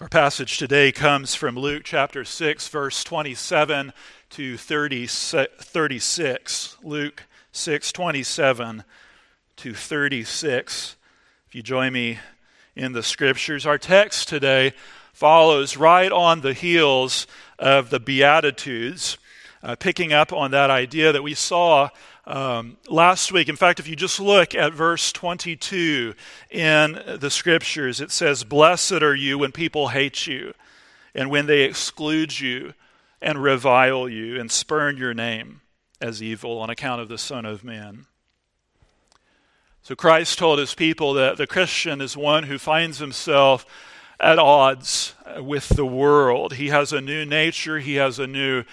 Our passage today comes from Luke chapter 6, verse 27 to 30, 36. Luke 6, 27 to 36. If you join me in the scriptures, our text today follows right on the heels of the Beatitudes, uh, picking up on that idea that we saw um, last week, in fact, if you just look at verse 22 in the scriptures, it says, Blessed are you when people hate you, and when they exclude you, and revile you, and spurn your name as evil on account of the Son of Man. So Christ told his people that the Christian is one who finds himself at odds with the world. He has a new nature, he has a new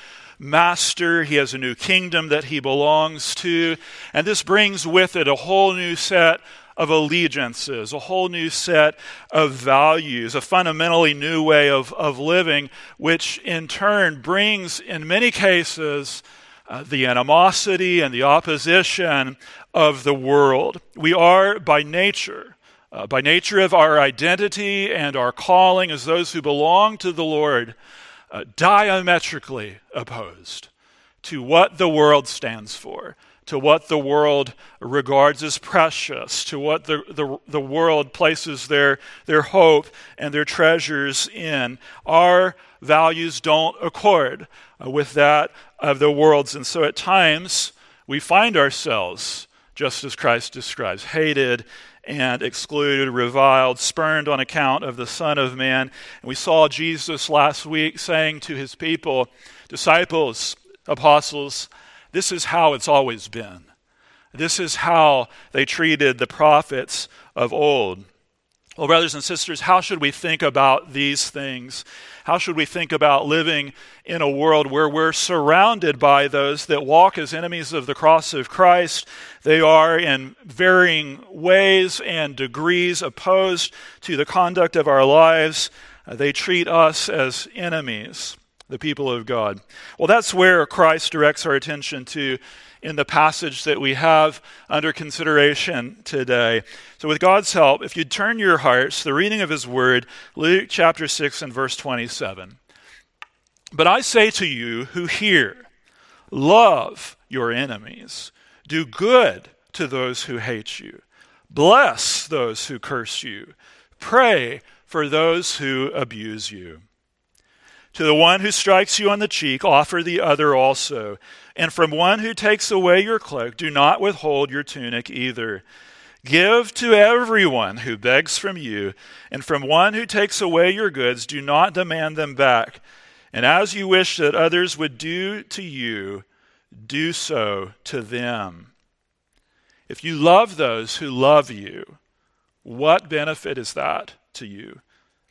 master, he has a new kingdom that he belongs to, and this brings with it a whole new set of allegiances, a whole new set of values, a fundamentally new way of, of living, which in turn brings, in many cases, uh, the animosity and the opposition of the world. We are by nature, uh, by nature of our identity and our calling as those who belong to the Lord, uh, diametrically opposed to what the world stands for, to what the world regards as precious, to what the, the, the world places their, their hope and their treasures in. Our values don't accord uh, with that of the world's. And so at times we find ourselves, just as Christ describes, hated and excluded, reviled, spurned on account of the Son of Man. And we saw Jesus last week saying to his people, disciples, apostles, this is how it's always been. This is how they treated the prophets of old. Well, brothers and sisters, how should we think about these things? How should we think about living in a world where we're surrounded by those that walk as enemies of the cross of Christ? They are in varying ways and degrees opposed to the conduct of our lives. Uh, they treat us as enemies, the people of God. Well, that's where Christ directs our attention to in the passage that we have under consideration today. So, with God's help, if you'd turn your hearts to the reading of His Word, Luke chapter 6 and verse 27. But I say to you who hear, love your enemies, do good to those who hate you, bless those who curse you, pray for those who abuse you. To the one who strikes you on the cheek, offer the other also. And from one who takes away your cloak, do not withhold your tunic either. Give to everyone who begs from you, and from one who takes away your goods, do not demand them back. And as you wish that others would do to you, do so to them. If you love those who love you, what benefit is that to you?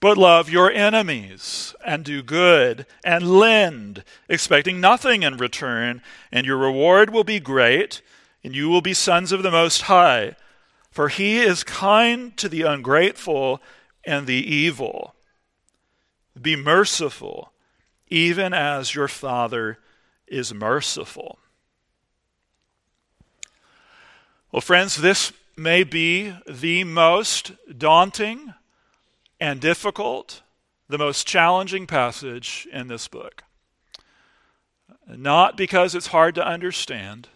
But love your enemies and do good and lend, expecting nothing in return, and your reward will be great, and you will be sons of the Most High. For he is kind to the ungrateful and the evil. Be merciful, even as your Father is merciful. Well, friends, this may be the most daunting and difficult, the most challenging passage in this book. Not because it's hard to understand,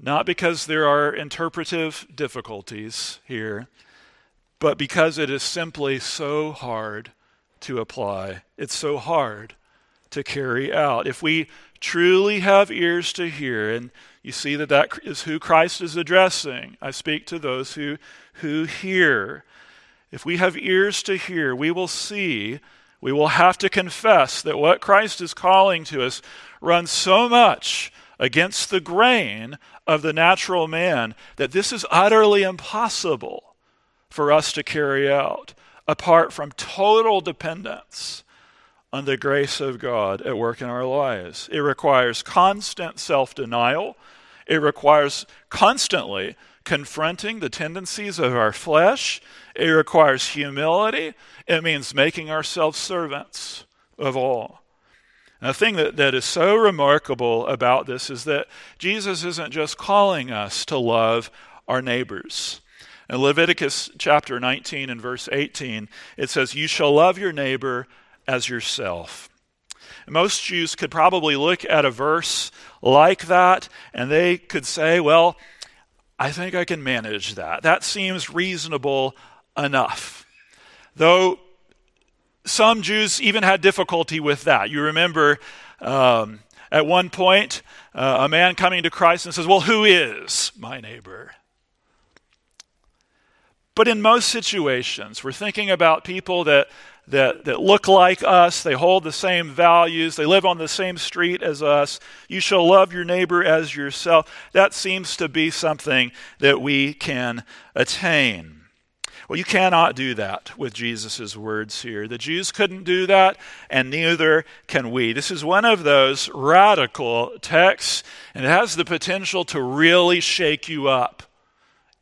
not because there are interpretive difficulties here, but because it is simply so hard to apply. It's so hard to carry out. If we truly have ears to hear, and you see that that is who Christ is addressing, I speak to those who, who hear. If we have ears to hear, we will see, we will have to confess that what Christ is calling to us runs so much against the grain of the natural man that this is utterly impossible for us to carry out apart from total dependence on the grace of God at work in our lives. It requires constant self denial, it requires constantly confronting the tendencies of our flesh, it requires humility, it means making ourselves servants of all. And the thing that, that is so remarkable about this is that Jesus isn't just calling us to love our neighbors. In Leviticus chapter 19 and verse 18, it says, You shall love your neighbor as yourself. Most Jews could probably look at a verse like that and they could say, Well, I think I can manage that. That seems reasonable enough. Though some Jews even had difficulty with that. You remember um, at one point, uh, a man coming to Christ and says, Well, who is my neighbor? But in most situations, we're thinking about people that, that, that look like us, they hold the same values, they live on the same street as us. You shall love your neighbor as yourself. That seems to be something that we can attain. Well, you cannot do that with Jesus' words here. The Jews couldn't do that, and neither can we. This is one of those radical texts, and it has the potential to really shake you up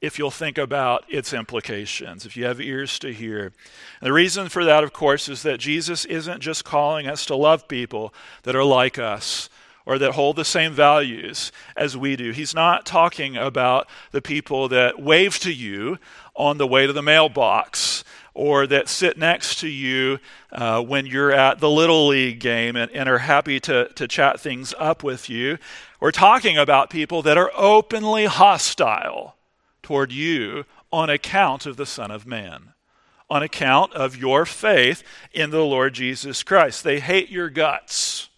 if you'll think about its implications, if you have ears to hear. And the reason for that, of course, is that Jesus isn't just calling us to love people that are like us or that hold the same values as we do. He's not talking about the people that wave to you on the way to the mailbox or that sit next to you uh, when you're at the Little League game and, and are happy to, to chat things up with you. We're talking about people that are openly hostile toward you on account of the Son of Man, on account of your faith in the Lord Jesus Christ. They hate your guts,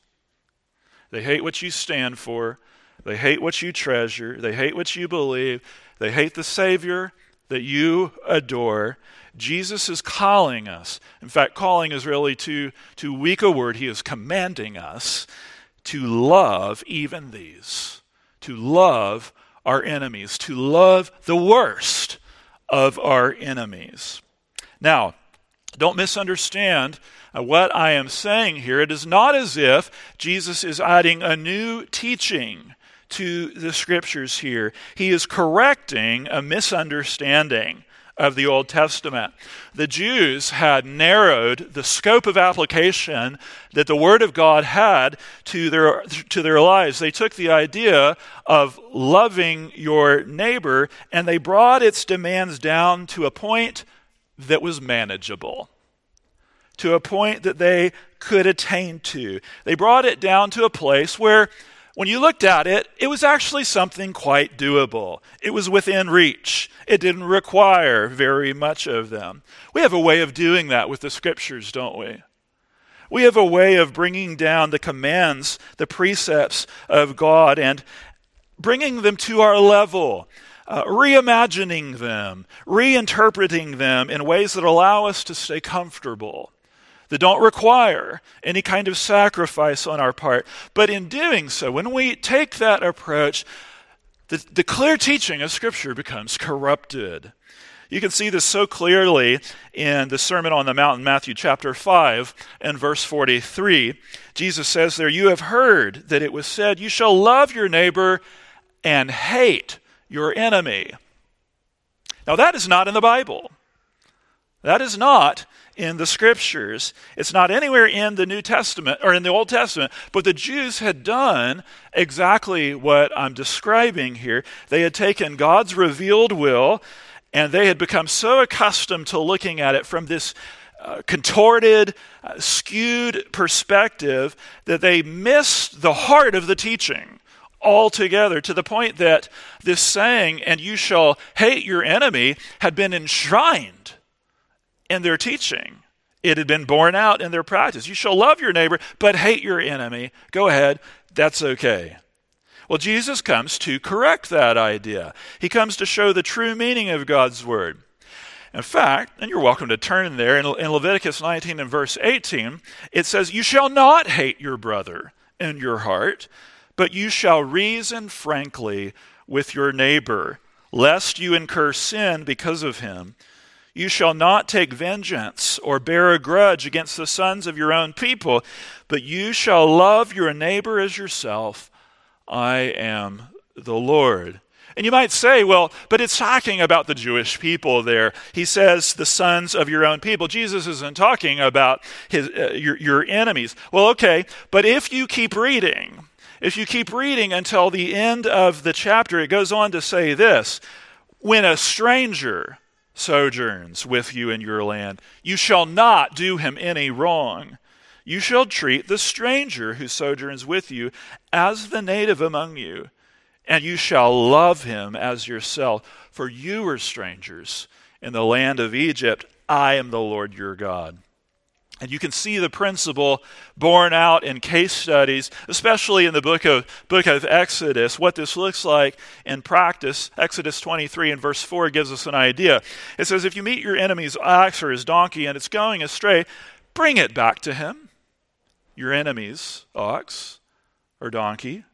they hate what you stand for, they hate what you treasure, they hate what you believe, they hate the Savior that you adore. Jesus is calling us. In fact, calling is really too, too weak a word. He is commanding us to love even these, to love our enemies, to love the worst of our enemies. Now, don't misunderstand uh, what I am saying here. It is not as if Jesus is adding a new teaching to the scriptures here. He is correcting a misunderstanding of the Old Testament. The Jews had narrowed the scope of application that the Word of God had to their, to their lives. They took the idea of loving your neighbor and they brought its demands down to a point that was manageable, to a point that they could attain to. They brought it down to a place where when you looked at it, it was actually something quite doable. It was within reach. It didn't require very much of them. We have a way of doing that with the scriptures, don't we? We have a way of bringing down the commands, the precepts of God, and bringing them to our level, uh, reimagining them, reinterpreting them in ways that allow us to stay comfortable that don't require any kind of sacrifice on our part. But in doing so, when we take that approach, the, the clear teaching of Scripture becomes corrupted. You can see this so clearly in the Sermon on the Mount in Matthew chapter 5 and verse 43. Jesus says there, You have heard that it was said, You shall love your neighbor and hate your enemy. Now, that is not in the Bible. That is not in the scriptures. It's not anywhere in the New Testament or in the Old Testament, but the Jews had done exactly what I'm describing here. They had taken God's revealed will and they had become so accustomed to looking at it from this uh, contorted, uh, skewed perspective that they missed the heart of the teaching altogether to the point that this saying, and you shall hate your enemy, had been enshrined in their teaching. It had been borne out in their practice. You shall love your neighbor, but hate your enemy. Go ahead, that's okay. Well, Jesus comes to correct that idea. He comes to show the true meaning of God's word. In fact, and you're welcome to turn there, in, in Leviticus 19 and verse 18, it says, You shall not hate your brother in your heart, but you shall reason frankly with your neighbor, lest you incur sin because of him. You shall not take vengeance or bear a grudge against the sons of your own people, but you shall love your neighbor as yourself. I am the Lord. And you might say, well, but it's talking about the Jewish people there. He says the sons of your own people. Jesus isn't talking about his, uh, your, your enemies. Well, okay, but if you keep reading, if you keep reading until the end of the chapter, it goes on to say this When a stranger sojourns with you in your land. You shall not do him any wrong. You shall treat the stranger who sojourns with you as the native among you, and you shall love him as yourself. For you were strangers in the land of Egypt. I am the Lord your God. And you can see the principle borne out in case studies, especially in the book of, book of Exodus, what this looks like in practice. Exodus 23 and verse 4 gives us an idea. It says, If you meet your enemy's ox or his donkey and it's going astray, bring it back to him, your enemy's ox or donkey.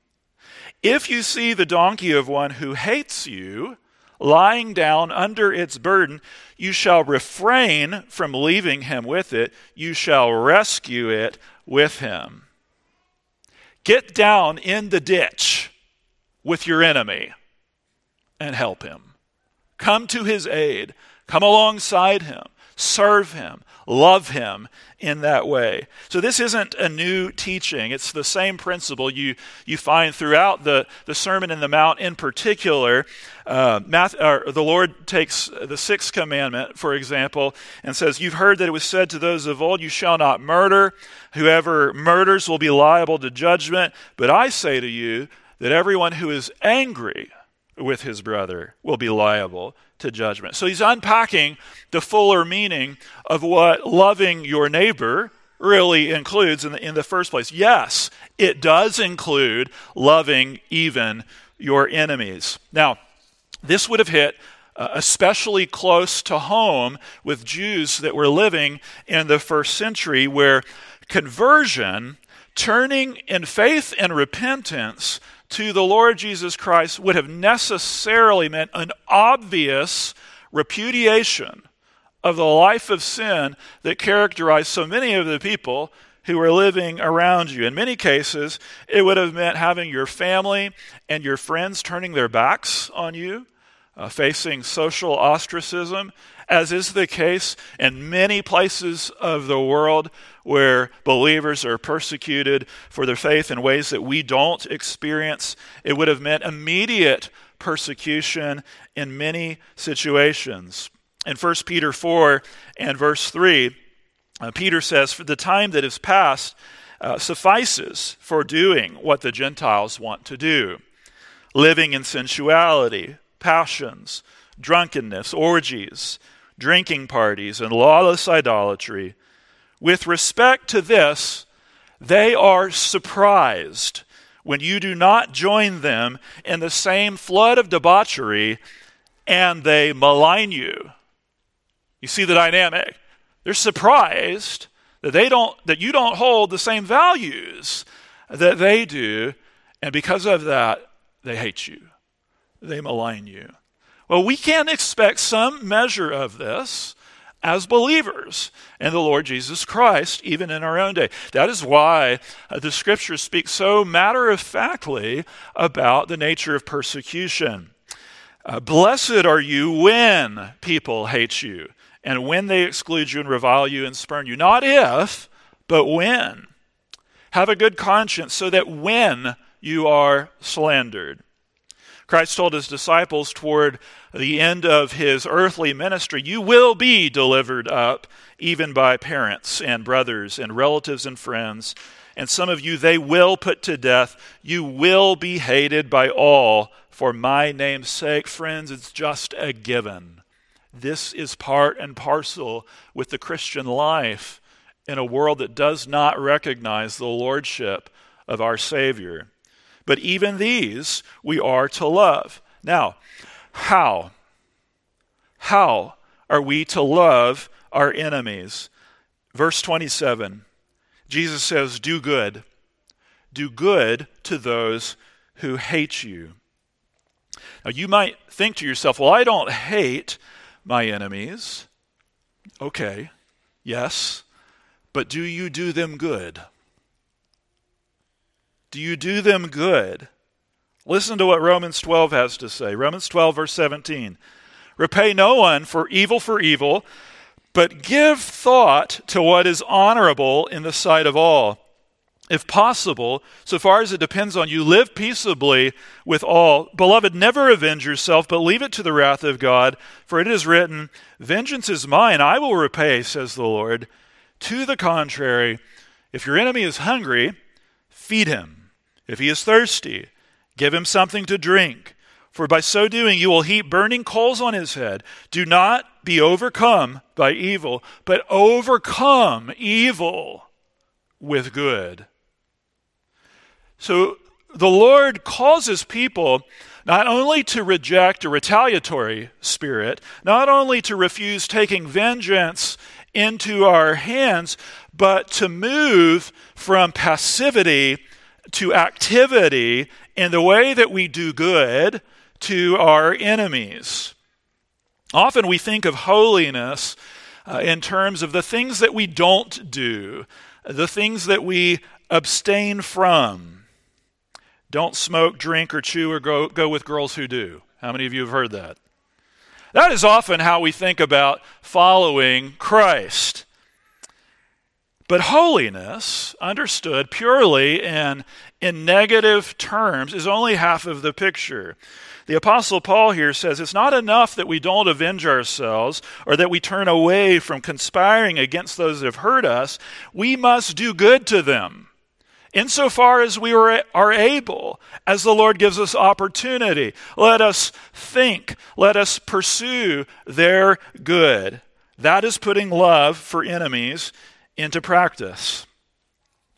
If you see the donkey of one who hates you, lying down under its burden, you shall refrain from leaving him with it, you shall rescue it with him. Get down in the ditch with your enemy and help him. Come to his aid, come alongside him, serve him, love him in that way. So, this isn't a new teaching. It's the same principle you, you find throughout the, the Sermon in the Mount in particular. Uh, Math, the Lord takes the sixth commandment, for example, and says, You've heard that it was said to those of old, You shall not murder. Whoever murders will be liable to judgment. But I say to you that everyone who is angry with his brother will be liable to judgment. So he's unpacking the fuller meaning of what loving your neighbor really includes in the, in the first place. Yes, it does include loving even your enemies. Now, this would have hit uh, especially close to home with Jews that were living in the first century, where conversion, turning in faith and repentance, to the Lord Jesus Christ would have necessarily meant an obvious repudiation of the life of sin that characterized so many of the people who were living around you. In many cases, it would have meant having your family and your friends turning their backs on you, uh, facing social ostracism, as is the case in many places of the world where believers are persecuted for their faith in ways that we don't experience. It would have meant immediate persecution in many situations. In 1 Peter 4 and verse 3, uh, Peter says, For the time that is past uh, suffices for doing what the Gentiles want to do, living in sensuality, passions, drunkenness, orgies drinking parties, and lawless idolatry. With respect to this, they are surprised when you do not join them in the same flood of debauchery and they malign you. You see the dynamic. They're surprised that they don't that you don't hold the same values that they do, and because of that, they hate you. They malign you. Well, we can expect some measure of this as believers in the Lord Jesus Christ, even in our own day. That is why uh, the scriptures speak so matter of factly about the nature of persecution. Uh, Blessed are you when people hate you and when they exclude you and revile you and spurn you. Not if, but when. Have a good conscience so that when you are slandered. Christ told his disciples toward the end of his earthly ministry, You will be delivered up, even by parents and brothers and relatives and friends. And some of you they will put to death. You will be hated by all for my name's sake. Friends, it's just a given. This is part and parcel with the Christian life in a world that does not recognize the lordship of our Savior. But even these we are to love. Now, how? How are we to love our enemies? Verse 27, Jesus says, Do good. Do good to those who hate you. Now, you might think to yourself, Well, I don't hate my enemies. Okay, yes, but do you do them good? Do you do them good? Listen to what Romans 12 has to say. Romans 12, verse 17. Repay no one for evil for evil, but give thought to what is honorable in the sight of all. If possible, so far as it depends on you, live peaceably with all. Beloved, never avenge yourself, but leave it to the wrath of God, for it is written, Vengeance is mine, I will repay, says the Lord. To the contrary, if your enemy is hungry, feed him. If he is thirsty, give him something to drink. For by so doing, you will heap burning coals on his head. Do not be overcome by evil, but overcome evil with good. So the Lord causes people not only to reject a retaliatory spirit, not only to refuse taking vengeance into our hands, but to move from passivity to activity in the way that we do good to our enemies. Often we think of holiness uh, in terms of the things that we don't do, the things that we abstain from. Don't smoke, drink, or chew, or go, go with girls who do. How many of you have heard that? That is often how we think about following Christ. But holiness, understood purely in, in negative terms, is only half of the picture. The Apostle Paul here says it's not enough that we don't avenge ourselves or that we turn away from conspiring against those that have hurt us. We must do good to them insofar as we are able, as the Lord gives us opportunity. Let us think, let us pursue their good. That is putting love for enemies into practice.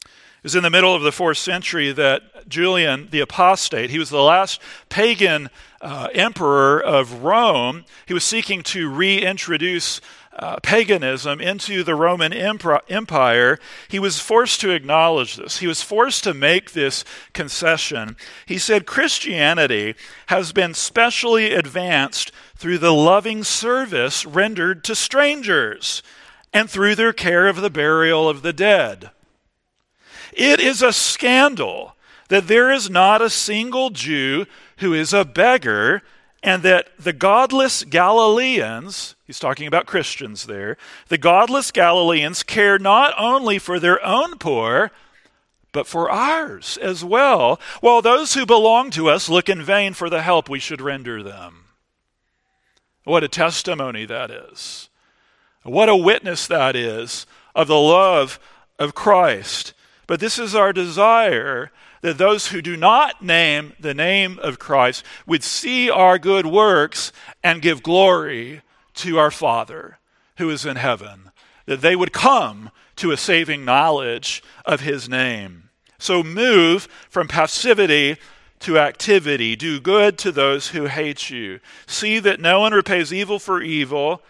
It was in the middle of the fourth century that Julian the Apostate, he was the last pagan uh, emperor of Rome, he was seeking to reintroduce uh, paganism into the Roman Empire, he was forced to acknowledge this. He was forced to make this concession. He said Christianity has been specially advanced through the loving service rendered to strangers and through their care of the burial of the dead. It is a scandal that there is not a single Jew who is a beggar, and that the godless Galileans, he's talking about Christians there, the godless Galileans care not only for their own poor, but for ours as well, while those who belong to us look in vain for the help we should render them. What a testimony that is. What a witness that is of the love of Christ. But this is our desire that those who do not name the name of Christ would see our good works and give glory to our Father who is in heaven, that they would come to a saving knowledge of his name. So move from passivity to activity. Do good to those who hate you. See that no one repays evil for evil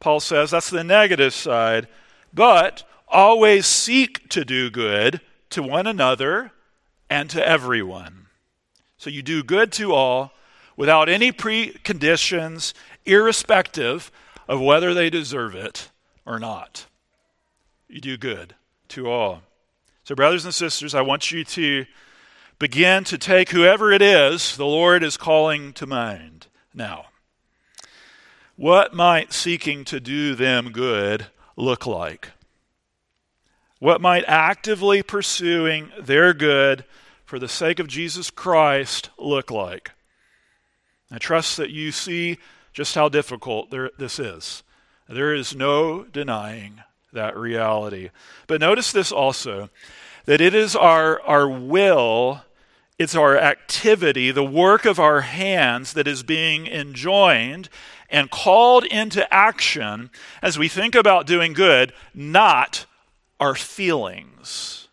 Paul says that's the negative side. But always seek to do good to one another and to everyone. So you do good to all without any preconditions, irrespective of whether they deserve it or not. You do good to all. So, brothers and sisters, I want you to begin to take whoever it is the Lord is calling to mind now. What might seeking to do them good look like? What might actively pursuing their good for the sake of Jesus Christ look like? I trust that you see just how difficult there, this is. There is no denying that reality. But notice this also that it is our, our will, it's our activity, the work of our hands that is being enjoined and called into action as we think about doing good, not our feelings,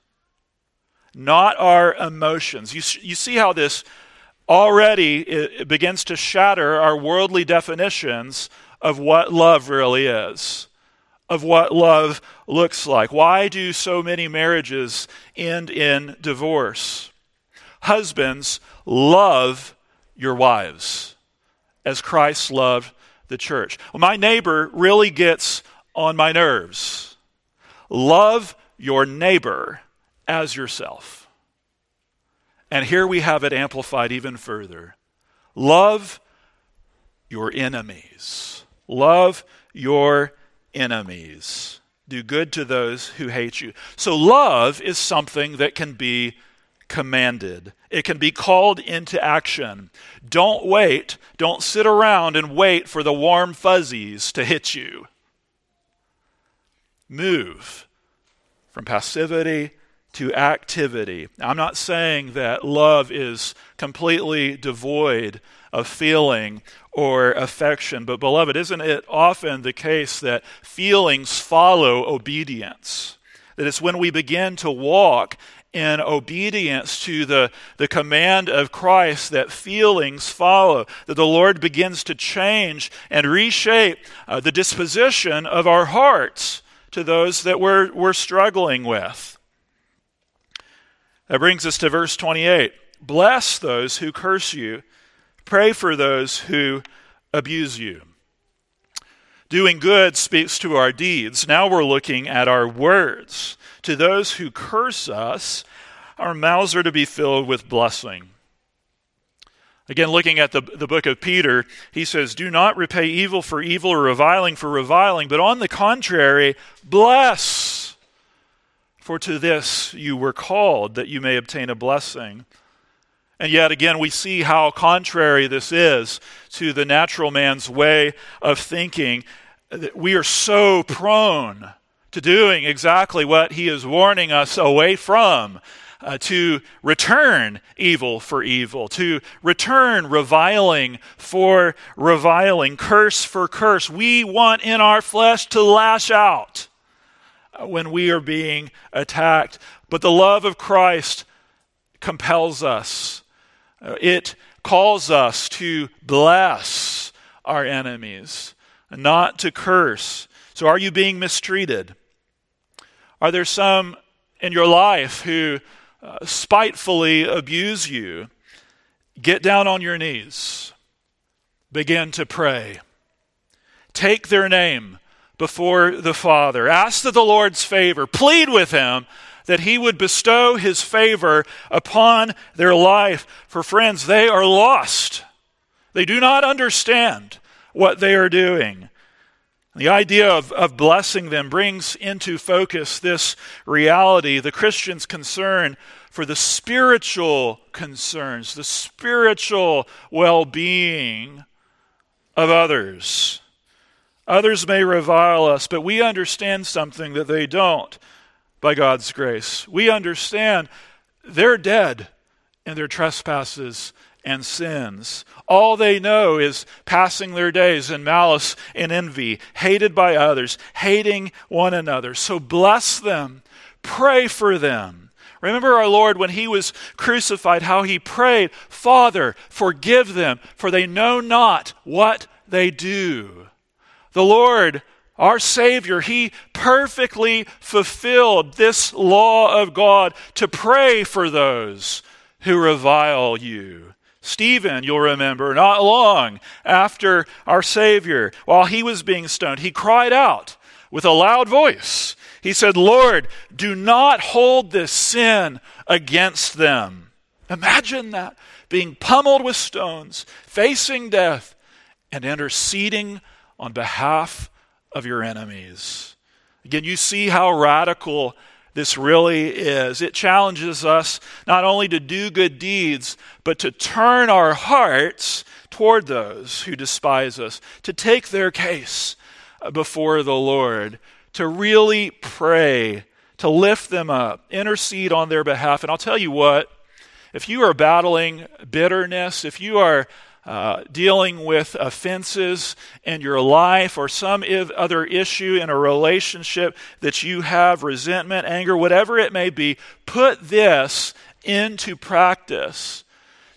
not our emotions. You, you see how this already begins to shatter our worldly definitions of what love really is, of what love looks like. Why do so many marriages end in divorce? Husbands, love your wives as Christ loved the church. Well, my neighbor really gets on my nerves. Love your neighbor as yourself. And here we have it amplified even further. Love your enemies. Love your enemies. Do good to those who hate you. So, love is something that can be commanded, it can be called into action. Don't wait. Don't sit around and wait for the warm fuzzies to hit you. Move from passivity to activity. I'm not saying that love is completely devoid of feeling or affection, but beloved, isn't it often the case that feelings follow obedience? That it's when we begin to walk in obedience to the, the command of Christ that feelings follow, that the Lord begins to change and reshape uh, the disposition of our hearts to those that we're, we're struggling with. That brings us to verse 28. Bless those who curse you, pray for those who abuse you. Doing good speaks to our deeds. Now we're looking at our words. To those who curse us, our mouths are to be filled with blessing. Again, looking at the, the book of Peter, he says, Do not repay evil for evil or reviling for reviling, but on the contrary, bless. For to this you were called, that you may obtain a blessing. And yet again, we see how contrary this is to the natural man's way of thinking. We are so prone to doing exactly what he is warning us away from uh, to return evil for evil, to return reviling for reviling, curse for curse. We want in our flesh to lash out when we are being attacked. But the love of Christ compels us, uh, it calls us to bless our enemies, not to curse. So, are you being mistreated? Are there some in your life who uh, spitefully abuse you, get down on your knees, begin to pray. Take their name before the Father. Ask that the Lord's favor, plead with Him that He would bestow His favor upon their life. For friends, they are lost. They do not understand what they are doing. The idea of, of blessing them brings into focus this reality the Christian's concern for the spiritual concerns, the spiritual well being of others. Others may revile us, but we understand something that they don't by God's grace. We understand they're dead in their trespasses and sins. All they know is passing their days in malice and envy, hated by others, hating one another. So bless them, pray for them. Remember our Lord when he was crucified, how he prayed, Father, forgive them, for they know not what they do. The Lord, our Savior, he perfectly fulfilled this law of God to pray for those who revile you. Stephen, you'll remember, not long after our Savior, while he was being stoned, he cried out with a loud voice. He said, Lord, do not hold this sin against them. Imagine that being pummeled with stones, facing death, and interceding on behalf of your enemies. Again, you see how radical this really is. It challenges us not only to do good deeds, but to turn our hearts toward those who despise us, to take their case before the Lord, to really pray, to lift them up, intercede on their behalf. And I'll tell you what, if you are battling bitterness, if you are uh, dealing with offenses in your life or some other issue in a relationship that you have, resentment, anger, whatever it may be, put this into practice.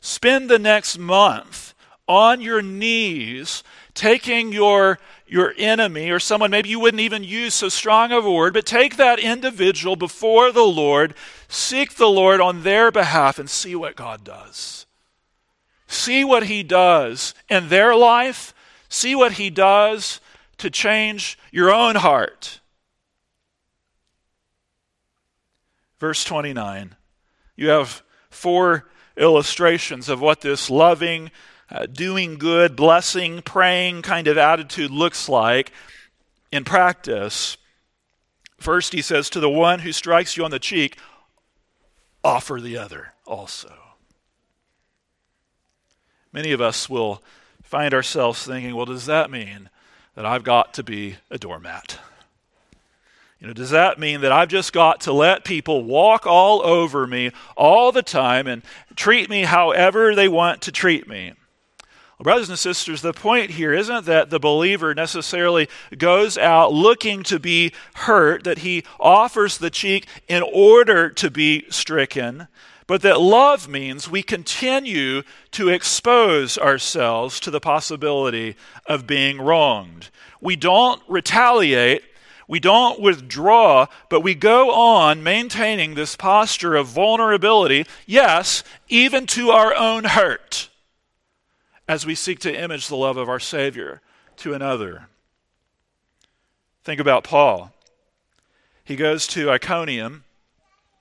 Spend the next month on your knees taking your your enemy or someone maybe you wouldn't even use so strong of a word but take that individual before the Lord seek the Lord on their behalf and see what God does See what he does in their life. See what he does to change your own heart. Verse 29. You have four illustrations of what this loving, uh, doing good, blessing, praying kind of attitude looks like in practice. First, he says, To the one who strikes you on the cheek, offer the other also. Many of us will find ourselves thinking, well, does that mean that I've got to be a doormat? You know, does that mean that I've just got to let people walk all over me all the time and treat me however they want to treat me? Well, brothers and sisters, the point here isn't that the believer necessarily goes out looking to be hurt, that he offers the cheek in order to be stricken, but that love means we continue to expose ourselves to the possibility of being wronged. We don't retaliate we don't withdraw, but we go on maintaining this posture of vulnerability, yes, even to our own hurt, as we seek to image the love of our Savior to another. Think about Paul. He goes to Iconium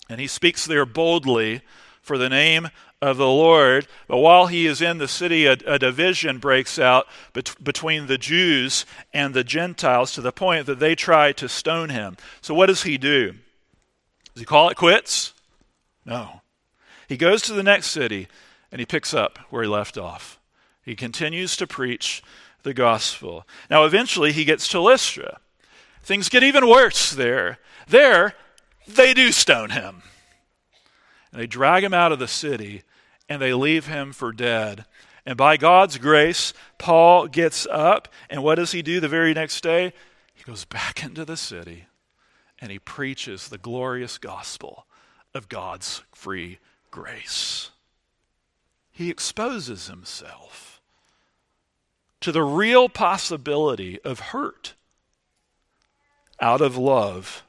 and he speaks there boldly for the name of the Lord. But while he is in the city, a, a division breaks out bet- between the Jews and the Gentiles to the point that they try to stone him. So, what does he do? Does he call it quits? No. He goes to the next city and he picks up where he left off. He continues to preach the gospel. Now, eventually, he gets to Lystra. Things get even worse there. There, they do stone him. And they drag him out of the city and they leave him for dead. And by God's grace, Paul gets up, and what does he do the very next day? He goes back into the city and he preaches the glorious gospel of God's free grace. He exposes himself to the real possibility of hurt out of love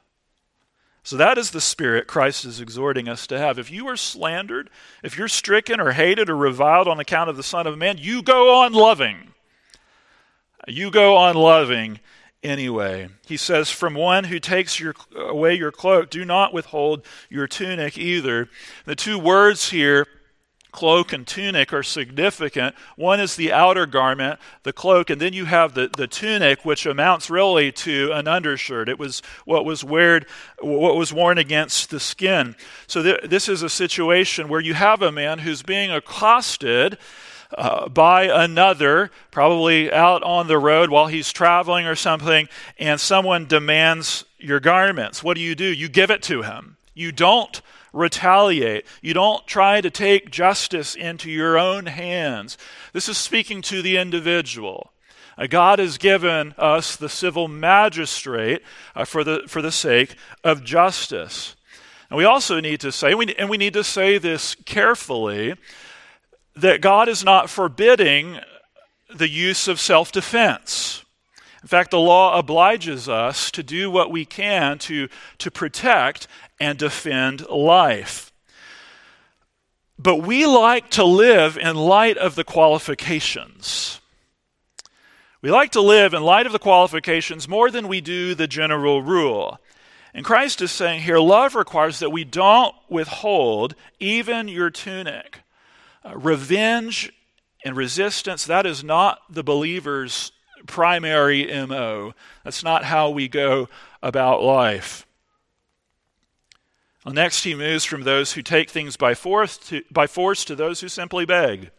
so that is the spirit Christ is exhorting us to have. If you are slandered, if you're stricken or hated or reviled on account of the Son of Man, you go on loving. You go on loving anyway. He says, From one who takes your, away your cloak, do not withhold your tunic either. The two words here cloak and tunic are significant. One is the outer garment, the cloak, and then you have the, the tunic, which amounts really to an undershirt. It was what was weared, what was worn against the skin. So th- this is a situation where you have a man who's being accosted. Uh, by another, probably out on the road while he's traveling or something, and someone demands your garments. What do you do? You give it to him. You don't retaliate. You don't try to take justice into your own hands. This is speaking to the individual. Uh, God has given us the civil magistrate uh, for, the, for the sake of justice. And we also need to say, and we need to say this carefully, that God is not forbidding the use of self defense. In fact, the law obliges us to do what we can to, to protect and defend life. But we like to live in light of the qualifications. We like to live in light of the qualifications more than we do the general rule. And Christ is saying here love requires that we don't withhold even your tunic. Uh, revenge and resistance, that is not the believer's primary MO. That's not how we go about life. Well, next, he moves from those who take things by force, to, by force to those who simply beg.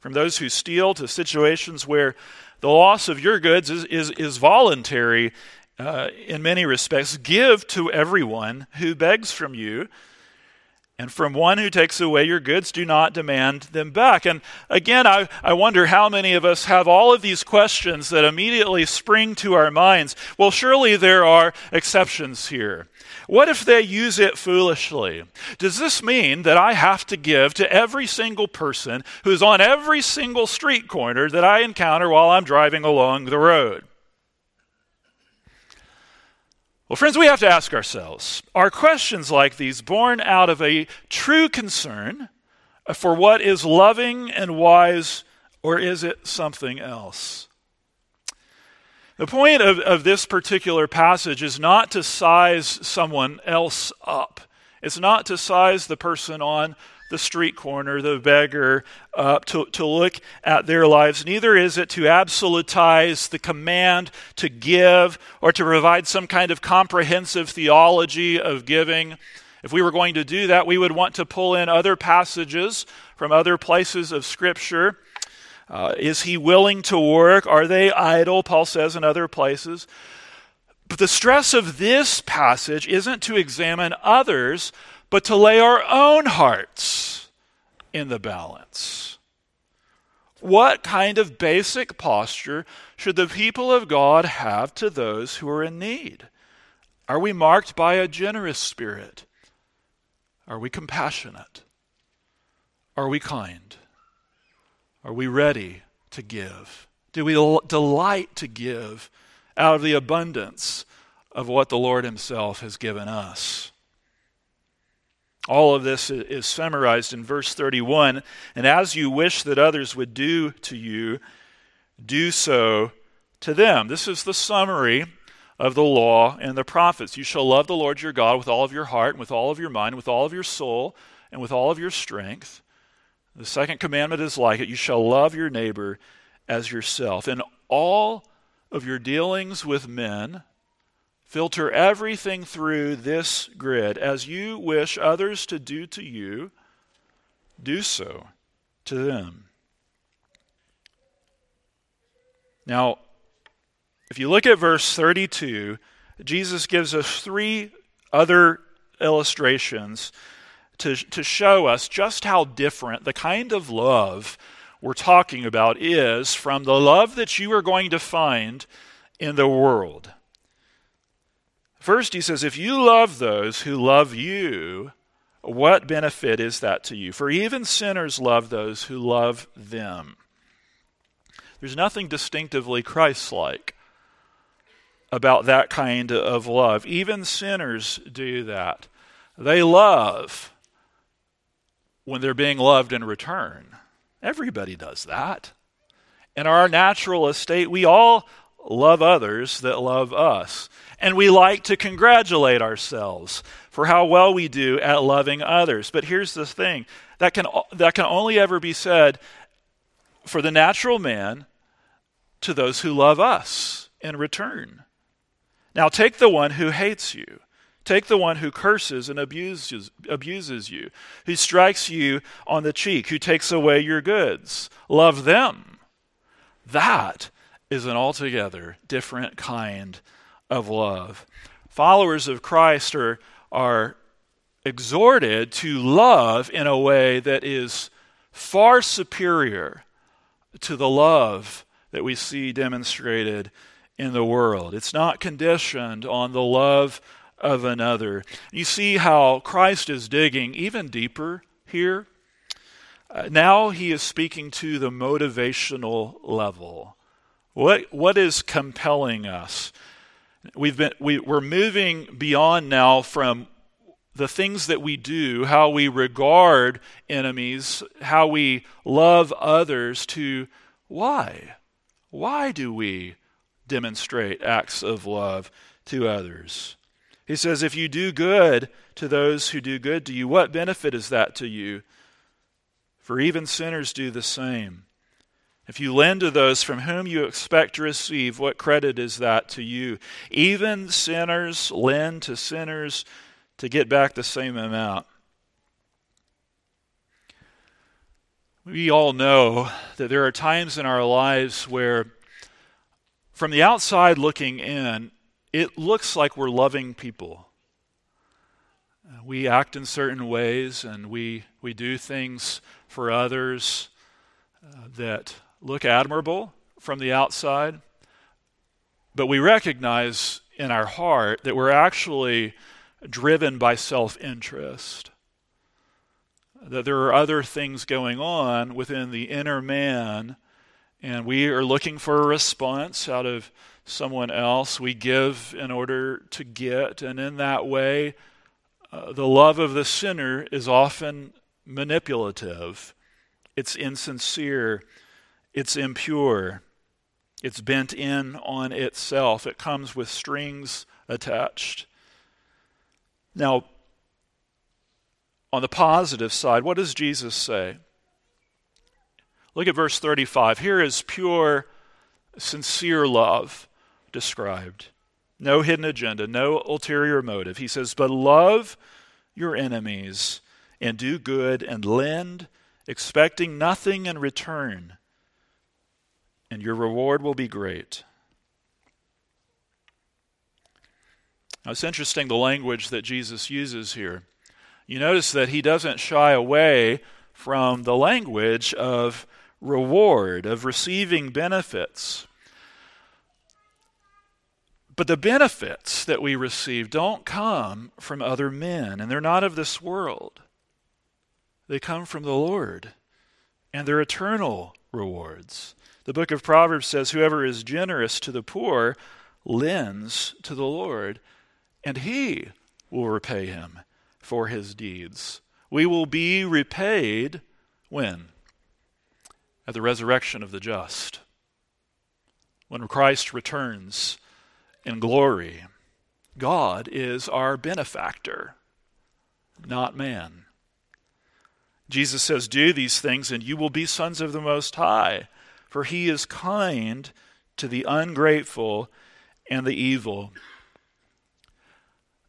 From those who steal to situations where the loss of your goods is, is, is voluntary uh, in many respects. Give to everyone who begs from you and from one who takes away your goods, do not demand them back. And again, I, I wonder how many of us have all of these questions that immediately spring to our minds. Well, surely there are exceptions here. What if they use it foolishly? Does this mean that I have to give to every single person who's on every single street corner that I encounter while I'm driving along the road? Well, friends, we have to ask ourselves are questions like these born out of a true concern for what is loving and wise, or is it something else? The point of, of this particular passage is not to size someone else up. It's not to size the person on the street corner, the beggar, uh, to, to look at their lives. Neither is it to absolutize the command to give or to provide some kind of comprehensive theology of giving. If we were going to do that, we would want to pull in other passages from other places of Scripture uh, is he willing to work? Are they idle? Paul says in other places. But the stress of this passage isn't to examine others, but to lay our own hearts in the balance. What kind of basic posture should the people of God have to those who are in need? Are we marked by a generous spirit? Are we compassionate? Are we kind? Are we ready to give? Do we delight to give out of the abundance of what the Lord Himself has given us? All of this is summarized in verse 31. And as you wish that others would do to you, do so to them. This is the summary of the law and the prophets. You shall love the Lord your God with all of your heart, and with all of your mind, with all of your soul, and with all of your strength. The second commandment is like it you shall love your neighbor as yourself. In all of your dealings with men, filter everything through this grid. As you wish others to do to you, do so to them. Now, if you look at verse 32, Jesus gives us three other illustrations to, to show us just how different the kind of love we're talking about is from the love that you are going to find in the world. First, he says, If you love those who love you, what benefit is that to you? For even sinners love those who love them. There's nothing distinctively Christ like about that kind of love. Even sinners do that. They love when they're being loved in return. Everybody does that. In our natural estate, we all love others that love us. And we like to congratulate ourselves for how well we do at loving others. But here's the thing that can, that can only ever be said for the natural man to those who love us in return. Now, take the one who hates you. Take the one who curses and abuses, abuses you, who strikes you on the cheek, who takes away your goods. Love them. That is an altogether different kind of love. Followers of Christ are, are exhorted to love in a way that is far superior to the love that we see demonstrated in the world. It's not conditioned on the love of another. You see how Christ is digging even deeper here. Uh, now he is speaking to the motivational level. What, what is compelling us? We've been, we, we're moving beyond now from the things that we do, how we regard enemies, how we love others, to why? Why do we demonstrate acts of love to others? He says, If you do good to those who do good to you, what benefit is that to you? For even sinners do the same. If you lend to those from whom you expect to receive, what credit is that to you? Even sinners lend to sinners to get back the same amount. We all know that there are times in our lives where, from the outside looking in, it looks like we're loving people. We act in certain ways and we, we do things for others uh, that look admirable from the outside, but we recognize in our heart that we're actually driven by self interest. That there are other things going on within the inner man, and we are looking for a response out of someone else. We give in order to get, and in that way, uh, the love of the sinner is often manipulative, it's insincere, it's impure. It's bent in on itself, it comes with strings attached. Now, on the positive side, what does Jesus say? Look at verse 35. Here is pure, sincere love described. No hidden agenda, no ulterior motive. He says, But love your enemies and do good and lend, expecting nothing in return, and your reward will be great. Now, it's interesting the language that Jesus uses here. You notice that he doesn't shy away from the language of reward, of receiving benefits. But the benefits that we receive don't come from other men, and they're not of this world. They come from the Lord, and they're eternal rewards. The book of Proverbs says, Whoever is generous to the poor lends to the Lord, and he will repay him for his deeds. We will be repaid when? At the resurrection of the just. When Christ returns in glory. God is our benefactor, not man. Jesus says, Do these things, and you will be sons of the Most High, for he is kind to the ungrateful and the evil.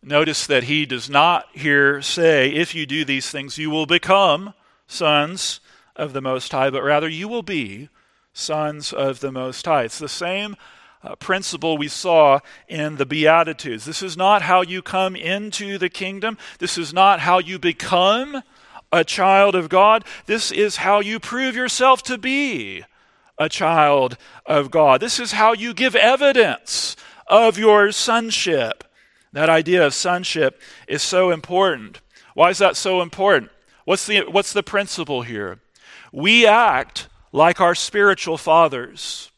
Notice that he does not here say, If you do these things, you will become sons of the Most High, but rather you will be sons of the Most High. It's the same uh, principle we saw in the Beatitudes. This is not how you come into the kingdom, this is not how you become a child of God. This is how you prove yourself to be a child of God. This is how you give evidence of your sonship. That idea of sonship is so important. Why is that so important? What's the, what's the principle here? We act like our spiritual fathers.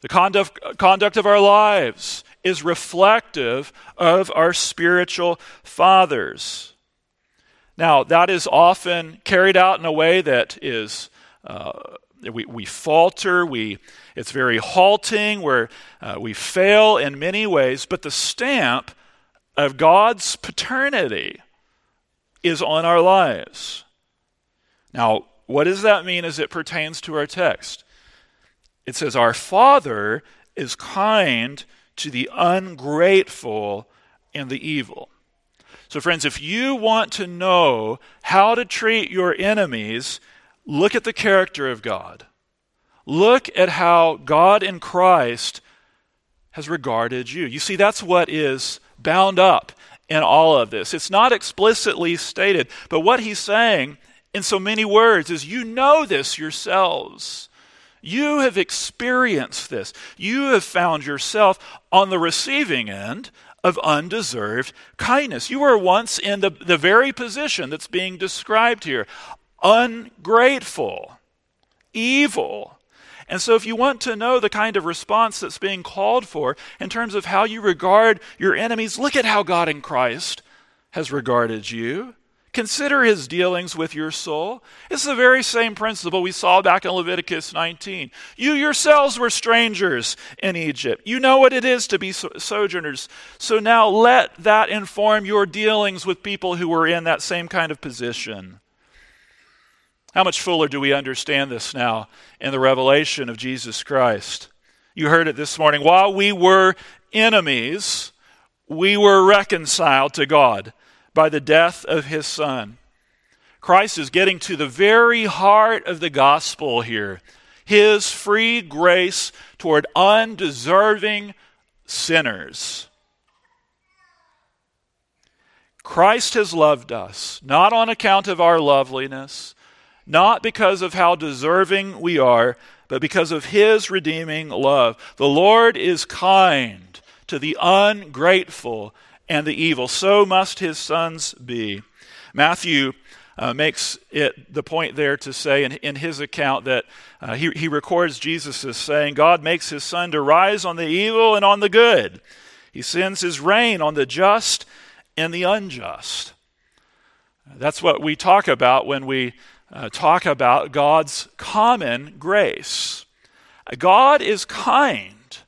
The conduct, conduct of our lives is reflective of our spiritual fathers. Now, that is often carried out in a way that is, uh, we, we falter, we, it's very halting, where uh, we fail in many ways, but the stamp of God's paternity is on our lives. Now, what does that mean as it pertains to our text? It says, Our Father is kind to the ungrateful and the evil. So, friends, if you want to know how to treat your enemies, look at the character of God. Look at how God in Christ has regarded you. You see, that's what is bound up in all of this. It's not explicitly stated, but what he's saying in so many words is you know this yourselves. You have experienced this. You have found yourself on the receiving end of undeserved kindness. You were once in the, the very position that's being described here ungrateful, evil. And so, if you want to know the kind of response that's being called for in terms of how you regard your enemies, look at how God in Christ has regarded you. Consider his dealings with your soul. It's the very same principle we saw back in Leviticus 19. You yourselves were strangers in Egypt. You know what it is to be sojourners. So now let that inform your dealings with people who were in that same kind of position. How much fuller do we understand this now in the revelation of Jesus Christ? You heard it this morning. While we were enemies, we were reconciled to God by the death of his son. Christ is getting to the very heart of the gospel here his free grace toward undeserving sinners. Christ has loved us, not on account of our loveliness, not because of how deserving we are, but because of his redeeming love. The Lord is kind to the ungrateful and the evil. So must his sons be. Matthew uh, makes it the point there to say in, in his account that uh, he, he records Jesus as saying, God makes his sun to rise on the evil and on the good. He sends his rain on the just and the unjust. That's what we talk about when we uh, talk about God's common grace. God is kind,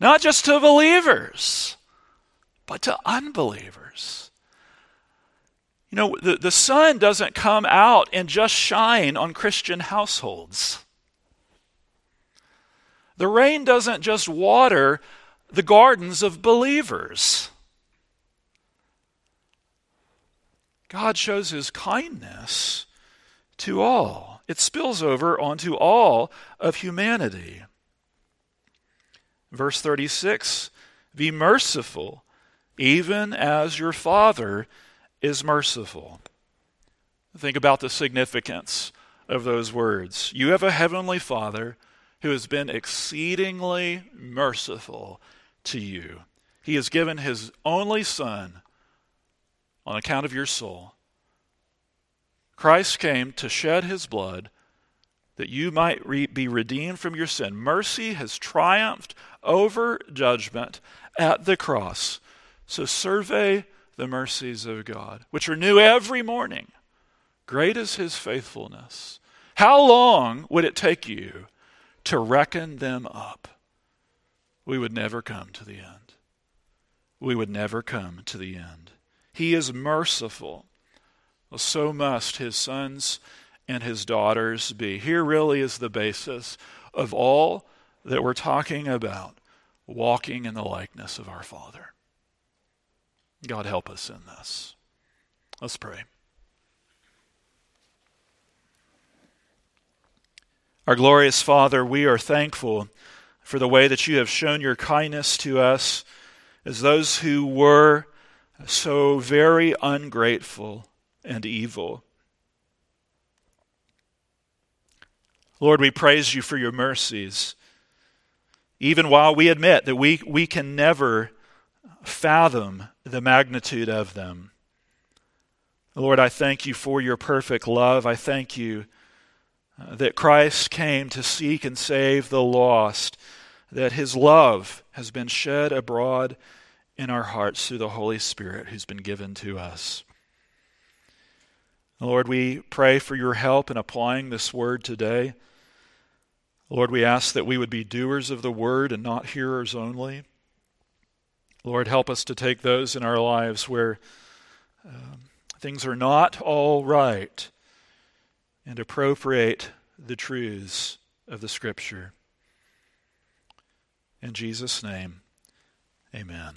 not just to believers, but to unbelievers. You know, the, the sun doesn't come out and just shine on Christian households. The rain doesn't just water the gardens of believers. God shows his kindness to all. It spills over onto all of humanity. Verse 36 Be merciful, even as your Father is merciful. Think about the significance of those words. You have a heavenly Father who has been exceedingly merciful to you. He has given his only Son on account of your soul. Christ came to shed his blood that you might re- be redeemed from your sin. Mercy has triumphed over judgment at the cross. So survey the mercies of God, which are new every morning. Great is his faithfulness. How long would it take you to reckon them up? We would never come to the end. We would never come to the end. He is merciful. Well, so must his sons and his daughters be. Here really is the basis of all that we're talking about walking in the likeness of our Father. God help us in this. Let's pray. Our glorious Father, we are thankful for the way that you have shown your kindness to us as those who were so very ungrateful and evil. Lord, we praise you for your mercies, even while we admit that we, we can never fathom the magnitude of them. Lord, I thank you for your perfect love. I thank you uh, that Christ came to seek and save the lost, that his love has been shed abroad in our hearts through the Holy Spirit who's been given to us. Lord, we pray for your help in applying this word today. Lord, we ask that we would be doers of the word and not hearers only. Lord, help us to take those in our lives where um, things are not all right and appropriate the truths of the Scripture. In Jesus' name, amen.